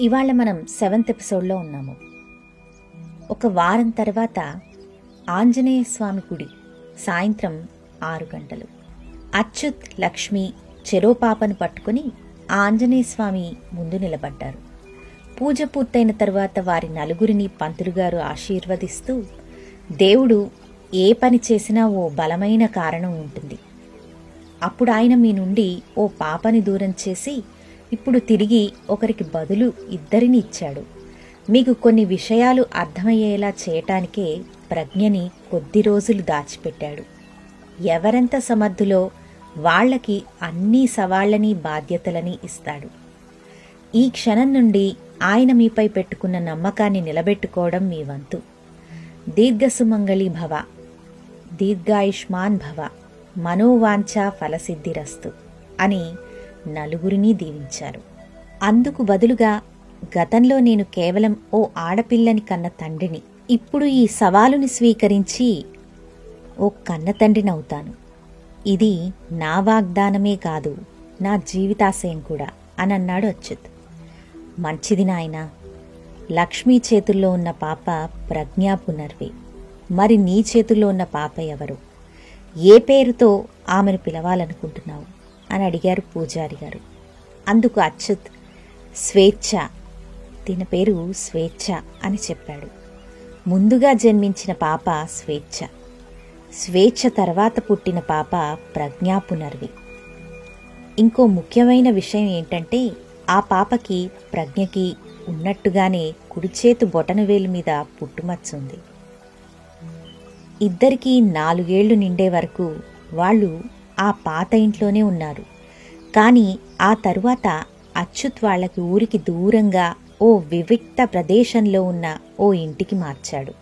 ఇవాళ మనం సెవెంత్ ఎపిసోడ్లో ఉన్నాము. ఒక వారం తర్వాత ఆంజనేయ స్వామి గుడి సాయంత్రం ఆరు గంటలు. అచ్యుత్ లక్ష్మి చెరో పాపను పట్టుకుని ఆ ఆంజనేయ స్వామి ముందు నిలబడ్డారు. పూజ పూర్తయిన తర్వాత వారి నలుగురిని పంతులు గారు ఆశీర్వదిస్తూ దేవుడు ఏ పని చేసినా ఓ బలమైన కారణం ఉంటుంది. అప్పుడు ఆయన మీ నుండి ఓ పాపని దూరం చేసి ఇప్పుడు తిరిగి ఒకరికి బదులు ఇద్దరిని ఇచ్చాడు. మీకు కొన్ని విషయాలు అర్థమయ్యేలా చేయటానికే ప్రజ్ఞని కొద్ది రోజులు దాచిపెట్టాడు. ఎవరెంత సమర్థులో వాళ్ళకి అన్ని సవాళ్ళని బాధ్యతలని ఇస్తాడు. ఈ క్షణం నుండి ఆయన మీపై పెట్టుకున్న నమ్మకాన్ని నిలబెట్టుకోవడం మీ వంతు. దీర్ఘసుమంగళి భవ దీర్ఘాయుష్మాన్ భవ మనోవాంఛ ఫలసిద్ధిరస్తు అని నలుగురిని దీవించారు. అందుకు బదులుగా గతంలో నేను కేవలం ఓ ఆడపిల్లని కన్న తండ్రిని ఇప్పుడు ఈ సవాలుని స్వీకరించి ఓ కన్న తండ్రినవుతాను ఇది నా వాగ్దానమే కాదు నా జీవితాశయం కూడా అని అన్నాడు అచ్యుత్. మంచిది నాయనా లక్ష్మీ చేతుల్లో ఉన్న పాప ప్రజ్ఞా పునర్వి. మరి నీ చేతుల్లో ఉన్న పాప ఎవరు? ఏ పేరుతో ఆమెను పిలవాలనుకుంటున్నావు? అని అడిగారు పూజారి గారు. అందుకు అచ్యుత్ స్వేచ్ఛ దీని పేరు స్వేచ్ఛ అని చెప్పాడు. ముందుగా జన్మించిన పాప స్వేచ్ఛ. స్వేచ్ఛ తర్వాత పుట్టిన పాప ప్రజ్ఞా పునర్వి. ఇంకో ముఖ్యమైన విషయం ఏంటంటే ఆ పాపకి ప్రజ్ఞకి ఉన్నట్టుగానే కుడిచేతు బొటనవేలు మీద పుట్టుమచ్చుంది ఇద్దరికీ నాలుగేళ్ళు నిండే వరకు వాళ్ళు ఆ పాత ఇంట్లోనే ఉన్నారు. కానీ ఆ తరువాత అచ్యుత్ వాళ్ళకి ఊరికి దూరంగా ఓ వివిక్త ప్రదేశంలో ఉన్న ఓ ఇంటికి మార్చాడు.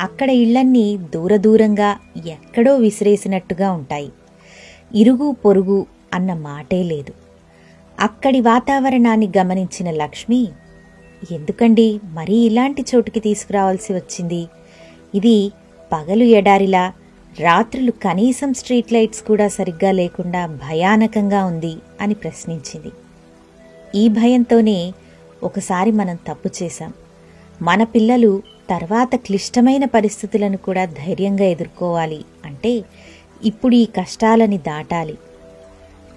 అక్కడ ఇళ్ళన్నీ దూరదూరంగా ఎక్కడో విసిరేసినట్టుగా ఉంటాయి. ఇరుగు పొరుగు అన్న మాటే లేదు. అక్కడి వాతావరణాన్ని గమనించిన లక్ష్మి ఎందుకండి మరీ ఇలాంటి చోటుకి తీసుకురావాల్సి వచ్చింది? ఇది పగలు ఎడారిలా రాత్రులు కనీసం స్ట్రీట్ లైట్స్ కూడా సరిగ్గా లేకుండా భయానకంగా ఉంది అని ప్రశ్నించింది. ఈ భయంతోనే ఒకసారి మనం తప్పు చేశాం. మన పిల్లలు తర్వాత క్లిష్టమైన పరిస్థితులను కూడా ధైర్యంగా ఎదుర్కోవాలి అంటే ఇప్పుడు ఈ కష్టాలని దాటాలి.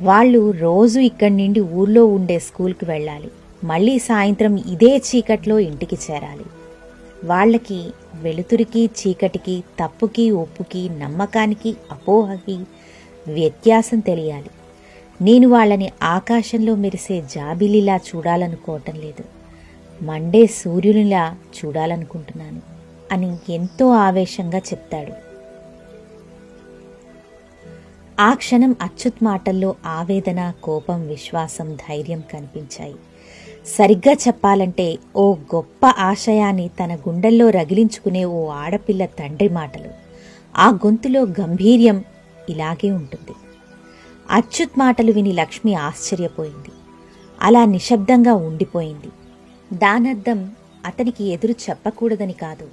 వాళ్ళు రోజు ఇక్కడి నుండి ఊర్లో ఉండే స్కూల్కి వెళ్ళాలి. మళ్ళీ సాయంత్రం ఇదే చీకట్లో ఇంటికి చేరాలి. వాళ్ళకి వెలుతురికి చీకటికి తప్పుకి ఒప్పుకి నమ్మకానికి అపోహకి వ్యత్యాసం తెలియాలి. నేను వాళ్ళని ఆకాశంలో మెరిసే జాబిలిలా చూడాలనుకోవటం లేదు. మండే సూర్యునిలా చూడాలనుకుంటున్నాను అని ఎంతో ఆవేశంగా చెప్తాడు. ఆ క్షణం అచ్యుత్ మాటల్లో ఆవేదన కోపం విశ్వాసం ధైర్యం కనిపించాయి. సరిగ్గా చెప్పాలంటే ఓ గొప్ప ఆశయాన్ని తన గుండెల్లో రగిలించుకునే ఓ ఆడపిల్ల తండ్రి మాటలు. ఆ గొంతులో గంభీర్యం ఇలాగే ఉంటుంది. అచ్యుత్ మాటలు విని లక్ష్మి ఆశ్చర్యపోయింది. అలా నిశ్శబ్దంగా ఉండిపోయింది. దానర్థం అతనికి ఎదురు చెప్పకూడదని కాదు.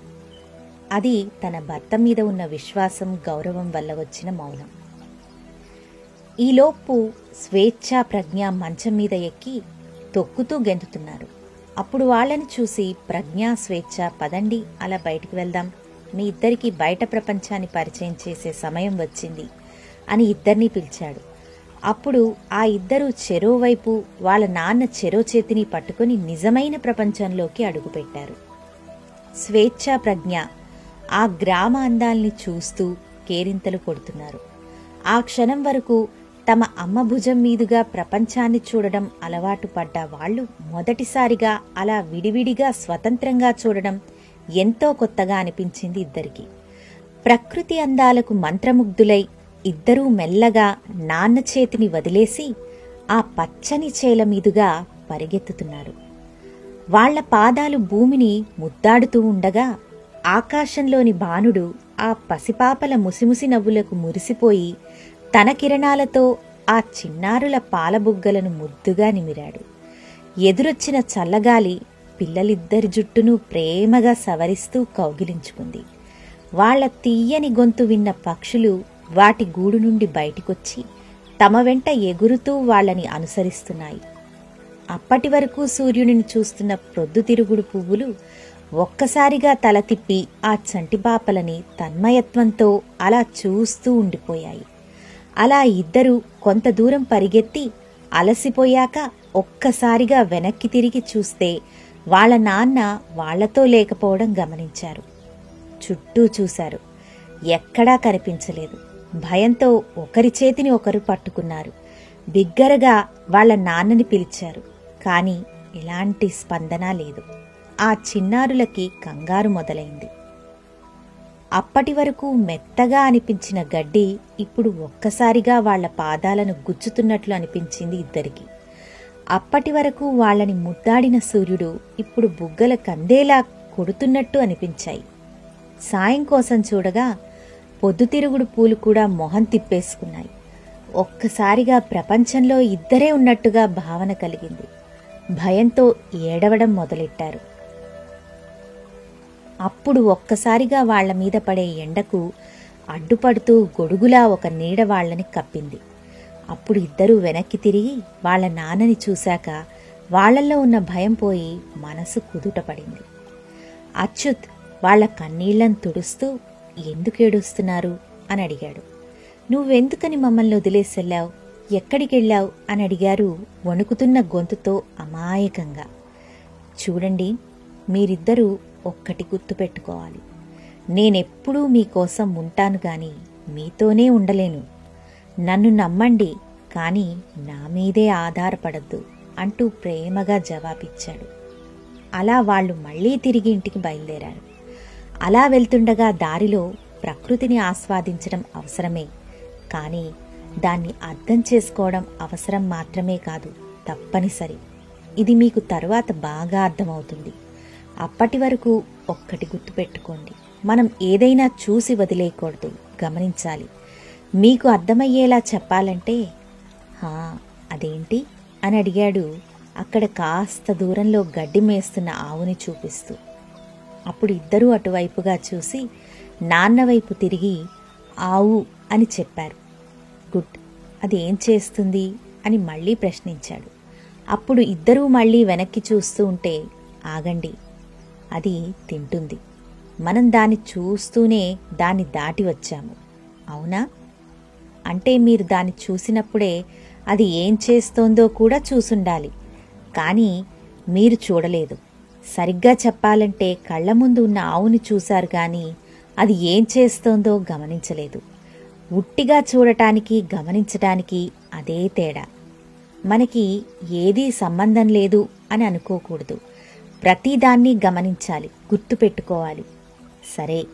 అది తన భర్త మీద ఉన్న విశ్వాసం గౌరవం వల్ల వచ్చిన మౌనం. ఈలోపు స్వేచ్ఛా ప్రజ్ఞ మంచం మీద ఎక్కి తొక్కుతూ గెంతుతున్నారు. అప్పుడు వాళ్ళని చూసి ప్రజ్ఞా స్వేచ్ఛ పదండి అలా బయటికి వెళ్దాం. మీ ఇద్దరికీ బయట ప్రపంచాన్ని పరిచయం చేసే సమయం వచ్చింది అని ఇద్దరినీ పిలిచాడు. అప్పుడు ఆ ఇద్దరు చెరోవైపు వాళ్ళ నాన్న చెరో చేతిని పట్టుకుని నిజమైన ప్రపంచంలోకి అడుగుపెట్టారు. స్వేచ్ఛా ప్రజ్ఞ ఆ గ్రామ అందాల్ని చూస్తూ కేరింతలు కొడుతున్నారు. ఆ క్షణం వరకు తమ అమ్మ భుజం మీదుగా ప్రపంచాన్ని చూడడం అలవాటు పడ్డ వాళ్ళు మొదటిసారిగా అలా విడివిడిగా స్వతంత్రంగా చూడడం ఎంతో కొత్తగా అనిపించింది ఇద్దరికి. ప్రకృతి అందాలకు మంత్రముగ్ధులై ఇద్దరూ మెల్లగా నాన్న చేతిని వదిలేసి ఆ పచ్చని చేల మీదుగా పరిగెత్తుతున్నారు. వాళ్ళ పాదాలు భూమిని ముద్దాడుతూ ఉండగా ఆకాశంలోని బాణుడు ఆ పసిపాపల ముసిముసి నవ్వులకు మురిసిపోయి తన కిరణాలతో ఆ చిన్నారుల పాలబుగ్గలను ముద్దుగా నిమిరాడు. ఎదురొచ్చిన చల్లగాలి పిల్లలిద్దరి జుట్టును ప్రేమగా సవరిస్తూ కౌగిలించుకుంది. వాళ్ళ తీయని గొంతు విన్న పక్షులు వాటి గూడు నుండి బయటికొచ్చి తమ వెంట ఎగురుతూ వాళ్ళని అనుసరిస్తున్నాయి. అప్పటి వరకు సూర్యుడిని చూస్తున్న ప్రొద్దుతిరుగుడు పువ్వులు ఒక్కసారిగా తల తిప్పి ఆ చంటిపాపలని తన్మయత్వంతో అలా చూస్తూ ఉండిపోయాయి. అలా ఇద్దరూ కొంత దూరం పరిగెత్తి అలసిపోయాక ఒక్కసారిగా వెనక్కి తిరిగి చూస్తే వాళ్ళ నాన్న వాళ్ళతో లేకపోవడం గమనించారు. చుట్టూ చూశారు. ఎక్కడా కనిపించలేదు. భయంతో ఒకరి చేతిని ఒకరు పట్టుకున్నారు. బిగ్గరగా వాళ్ళ నాన్నని పిలిచారు. కాని ఎలాంటి స్పందన లేదు. ఆ చిన్నారులకి కంగారు మొదలైంది. అప్పటి వరకు మెత్తగా అనిపించిన గడ్డి ఇప్పుడు ఒక్కసారిగా వాళ్ళ పాదాలను గుచ్చుతున్నట్లు అనిపించింది ఇద్దరికి. అప్పటి వరకు వాళ్ళని ముద్దాడిన సూర్యుడు ఇప్పుడు బుగ్గల కందేలా కొడుతున్నట్టు అనిపించాయి. సాయం కోసం చూడగా పొద్దుతిరుగుడు పూలు కూడా మొహం తిప్పేసుకున్నాయి. ఒక్కసారిగా ప్రపంచంలో ఇద్దరే ఉన్నట్టుగా భావన కలిగింది. భయంతో ఏడవడం మొదలెట్టారు. అప్పుడు ఒక్కసారిగా వాళ్ళ మీద పడే ఎండకు అడ్డుపడుతూ గొడుగులా ఒక నీడ వాళ్ళని కప్పింది. అప్పుడు ఇద్దరూ వెనక్కి తిరిగి వాళ్ళ నాన్నని చూశాక వాళ్ళల్లో ఉన్న భయం పోయి మనసు కుదుటపడింది. అచ్యుత్ వాళ్ళ కన్నీళ్ళను తుడుస్తూ ఎందుకు ఏడుస్తున్నారు? అని అడిగాడు. నువ్వెందుకని మమ్మల్ని వదిలేసెళ్ళావు ఎక్కడికెళ్ళావు? అని అడిగారు వణుకుతున్న గొంతుతో అమాయకంగా. చూడండి మీరిద్దరూ ఒక్కటి గుర్తుపెట్టుకోవాలి నేనెప్పుడూ మీకోసం ఉంటాను గాని మీతోనే ఉండలేను. నన్ను నమ్మండి కానీ నా మీదే ఆధారపడద్దు అంటూ ప్రేమగా జవాబిచ్చాడు. అలా వాళ్ళు మళ్ళీ తిరిగి ఇంటికి బయలుదేరారు. అలా వెళ్తుండగా దారిలో ప్రకృతిని ఆస్వాదించడం అవసరమే కానీ దాన్ని అర్థం చేసుకోవడం అవసరం మాత్రమే కాదు తప్పనిసరి. ఇది మీకు తరువాత బాగా అర్థమవుతుంది. అప్పటి వరకు ఒక్కటి గుర్తుపెట్టుకోండి. మనం ఏదైనా చూసి వదిలేయకూడదు. గమనించాలి. మీకు అర్థమయ్యేలా చెప్పాలంటే హా అదేంటి? అని అడిగాడు అక్కడ కాస్త దూరంలో గడ్డి మేస్తున్న ఆవుని చూపిస్తూ. అప్పుడు ఇద్దరూ అటువైపుగా చూసి నాన్న వైపు తిరిగి ఆవు అని చెప్పారు. గుడ్ అది ఏం చేస్తుంది? అని మళ్ళీ ప్రశ్నించాడు. అప్పుడు ఇద్దరూ మళ్ళీ వెనక్కి చూస్తూ ఉంటే ఆగండి అది తింటుంది. మనం దాన్ని చూస్తూనే దాన్ని దాటి వచ్చాము. అవునా? అంటే మీరు దాన్ని చూసినప్పుడే అది ఏం చేస్తోందో కూడా చూసుండాలి. కానీ మీరు చూడలేదు. సరిగ్గా చెప్పాలంటే కళ్ళ ముందు ఉన్న ఆవుని చూశారు కానీ అది ఏం చేస్తోందో గమనించలేదు. ఉట్టిగా చూడటానికి గమనించటానికి అదే తేడా. మనకి ఏదీ సంబంధం లేదు అని అనుకోకూడదు. ప్రతిదాన్ని గమనించాలి గుర్తుపెట్టుకోవాలి. సరే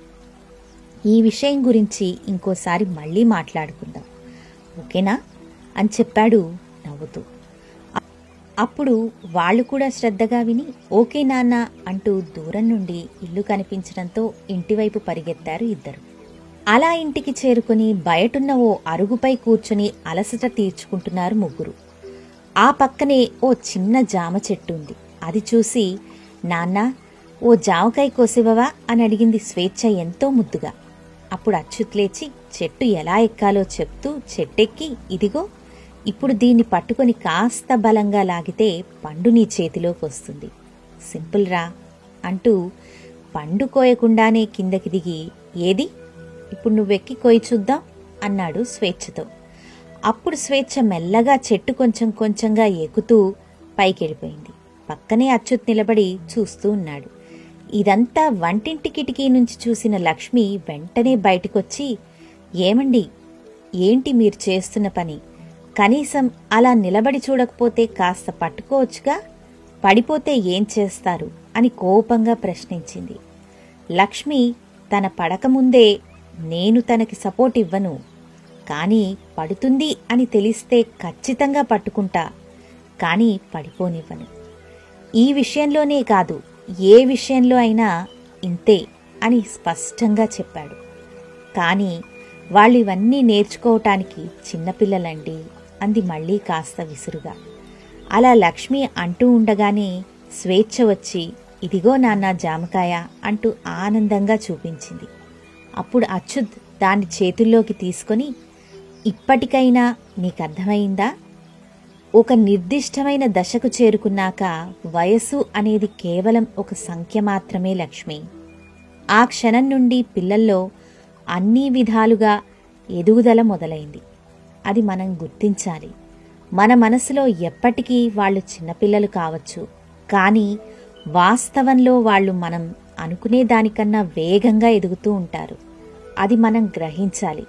ఈ విషయం గురించి ఇంకోసారి మళ్ళీ మాట్లాడుకుందాం. ఓకేనా? అని చెప్పాడు నవ్వుతూ. అప్పుడు వాళ్ళు కూడా శ్రద్ధగా విని ఓకే నాన్న అంటూ దూరం నుండి ఇల్లు కనిపించడంతో ఇంటివైపు పరిగెత్తారు ఇద్దరు. అలా ఇంటికి చేరుకుని బయటున్న ఓ అరుగుపై కూర్చుని అలసట తీర్చుకుంటున్నారు ముగ్గురు. ఆ పక్కనే ఓ చిన్న జామ చెట్టు ఉంది. అది చూసి నాన్న ఓ జావకాయ కోసివవా అని అడిగింది స్వేచ్ఛ ఎంతో ముద్దుగా. అప్పుడు అచ్యుత్ లేచి చెట్టు ఎలా ఎక్కాలో చెప్తూ చెట్టెక్కి ఇదిగో ఇప్పుడు దీన్ని పట్టుకొని కాస్త బలంగా లాగితే పండు నీ చేతిలోకి వస్తుంది. సింపుల్ రా అంటూ పండు కోయకుండానే కిందకి దిగి ఏది? ఇప్పుడు నువ్వెక్కి కోయి చూద్దాం అన్నాడు స్వేచ్ఛతో. అప్పుడు స్వేచ్ఛ మెల్లగా చెట్టు కొంచెం కొంచెంగా ఎక్కుతూ పైకెళ్ళిపోయింది. పక్కనే అచ్యుత్ నిలబడి చూస్తూ ఉన్నాడు. ఇదంతా వంటింటి కిటికీ నుంచి చూసిన లక్ష్మి వెంటనే బయటికొచ్చి ఏమండి ఏంటి మీరు చేస్తున్న పని? కనీసం అలా నిలబడి చూడకపోతే కాస్త పట్టుకోవచ్చుగా? పడిపోతే ఏం చేస్తారు? అని కోపంగా ప్రశ్నించింది. లక్ష్మి తన పడకముందే నేను తనకి సపోర్ట్ ఇవ్వను. కానీ పడుతుంది అని తెలిస్తే ఖచ్చితంగా పట్టుకుంటా. కానీ పడిపోనివ్వను. ఈ విషయంలోనే కాదు ఏ విషయంలో అయినా ఇంతే అని స్పష్టంగా చెప్పాడు. కానీ వాళ్ళు ఇవన్నీ నేర్చుకోవటానికి చిన్నపిల్లలండి అంది మళ్ళీ కాస్త విసురుగా. అలా లక్ష్మి అంటూ ఉండగానే స్వేచ్ఛ వచ్చి ఇదిగో నాన్న జామకాయ అంటూ ఆనందంగా చూపించింది. అప్పుడు అచ్యుత్ దాన్ని చేతుల్లోకి తీసుకొని ఇప్పటికైనా నీకు అర్థమైందా ఒక నిర్దిష్టమైన దశకు చేరుకున్నాక వయసు అనేది కేవలం ఒక సంఖ్య మాత్రమే లక్ష్మి. ఆ క్షణం నుండి పిల్లల్లో అన్ని విధాలుగా ఎదుగుదల మొదలైంది. అది మనం గుర్తించాలి. మన మనసులో ఎప్పటికీ వాళ్ళు చిన్నపిల్లలు కావచ్చు. కానీ వాస్తవంలో వాళ్ళు మనం అనుకునే దానికన్నా వేగంగా ఎదుగుతూ ఉంటారు. అది మనం గ్రహించాలి.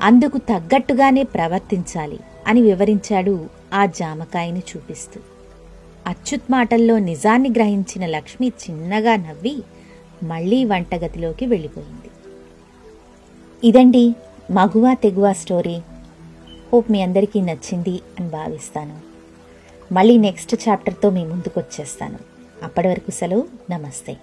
అందుకు తగ్గట్టుగానే ప్రవర్తించాలి. అని వివరించాడు ఆ జామకాయని చూపిస్తూ. అచ్యుత్ మాటల్లో నిజాన్ని గ్రహించిన లక్ష్మి చిన్నగా నవ్వి మళ్ళీ వంటగదిలోకి వెళ్ళిపోయింది. ఇదండి మగువా తెగువ స్టోరీ. హోప్ మీ అందరికీ నచ్చింది అని భావిస్తాను. మళ్ళీ నెక్స్ట్ చాప్టర్తో మీ ముందుకు వచ్చేస్తాను అప్పటి వరకు సెలవు. నమస్తే.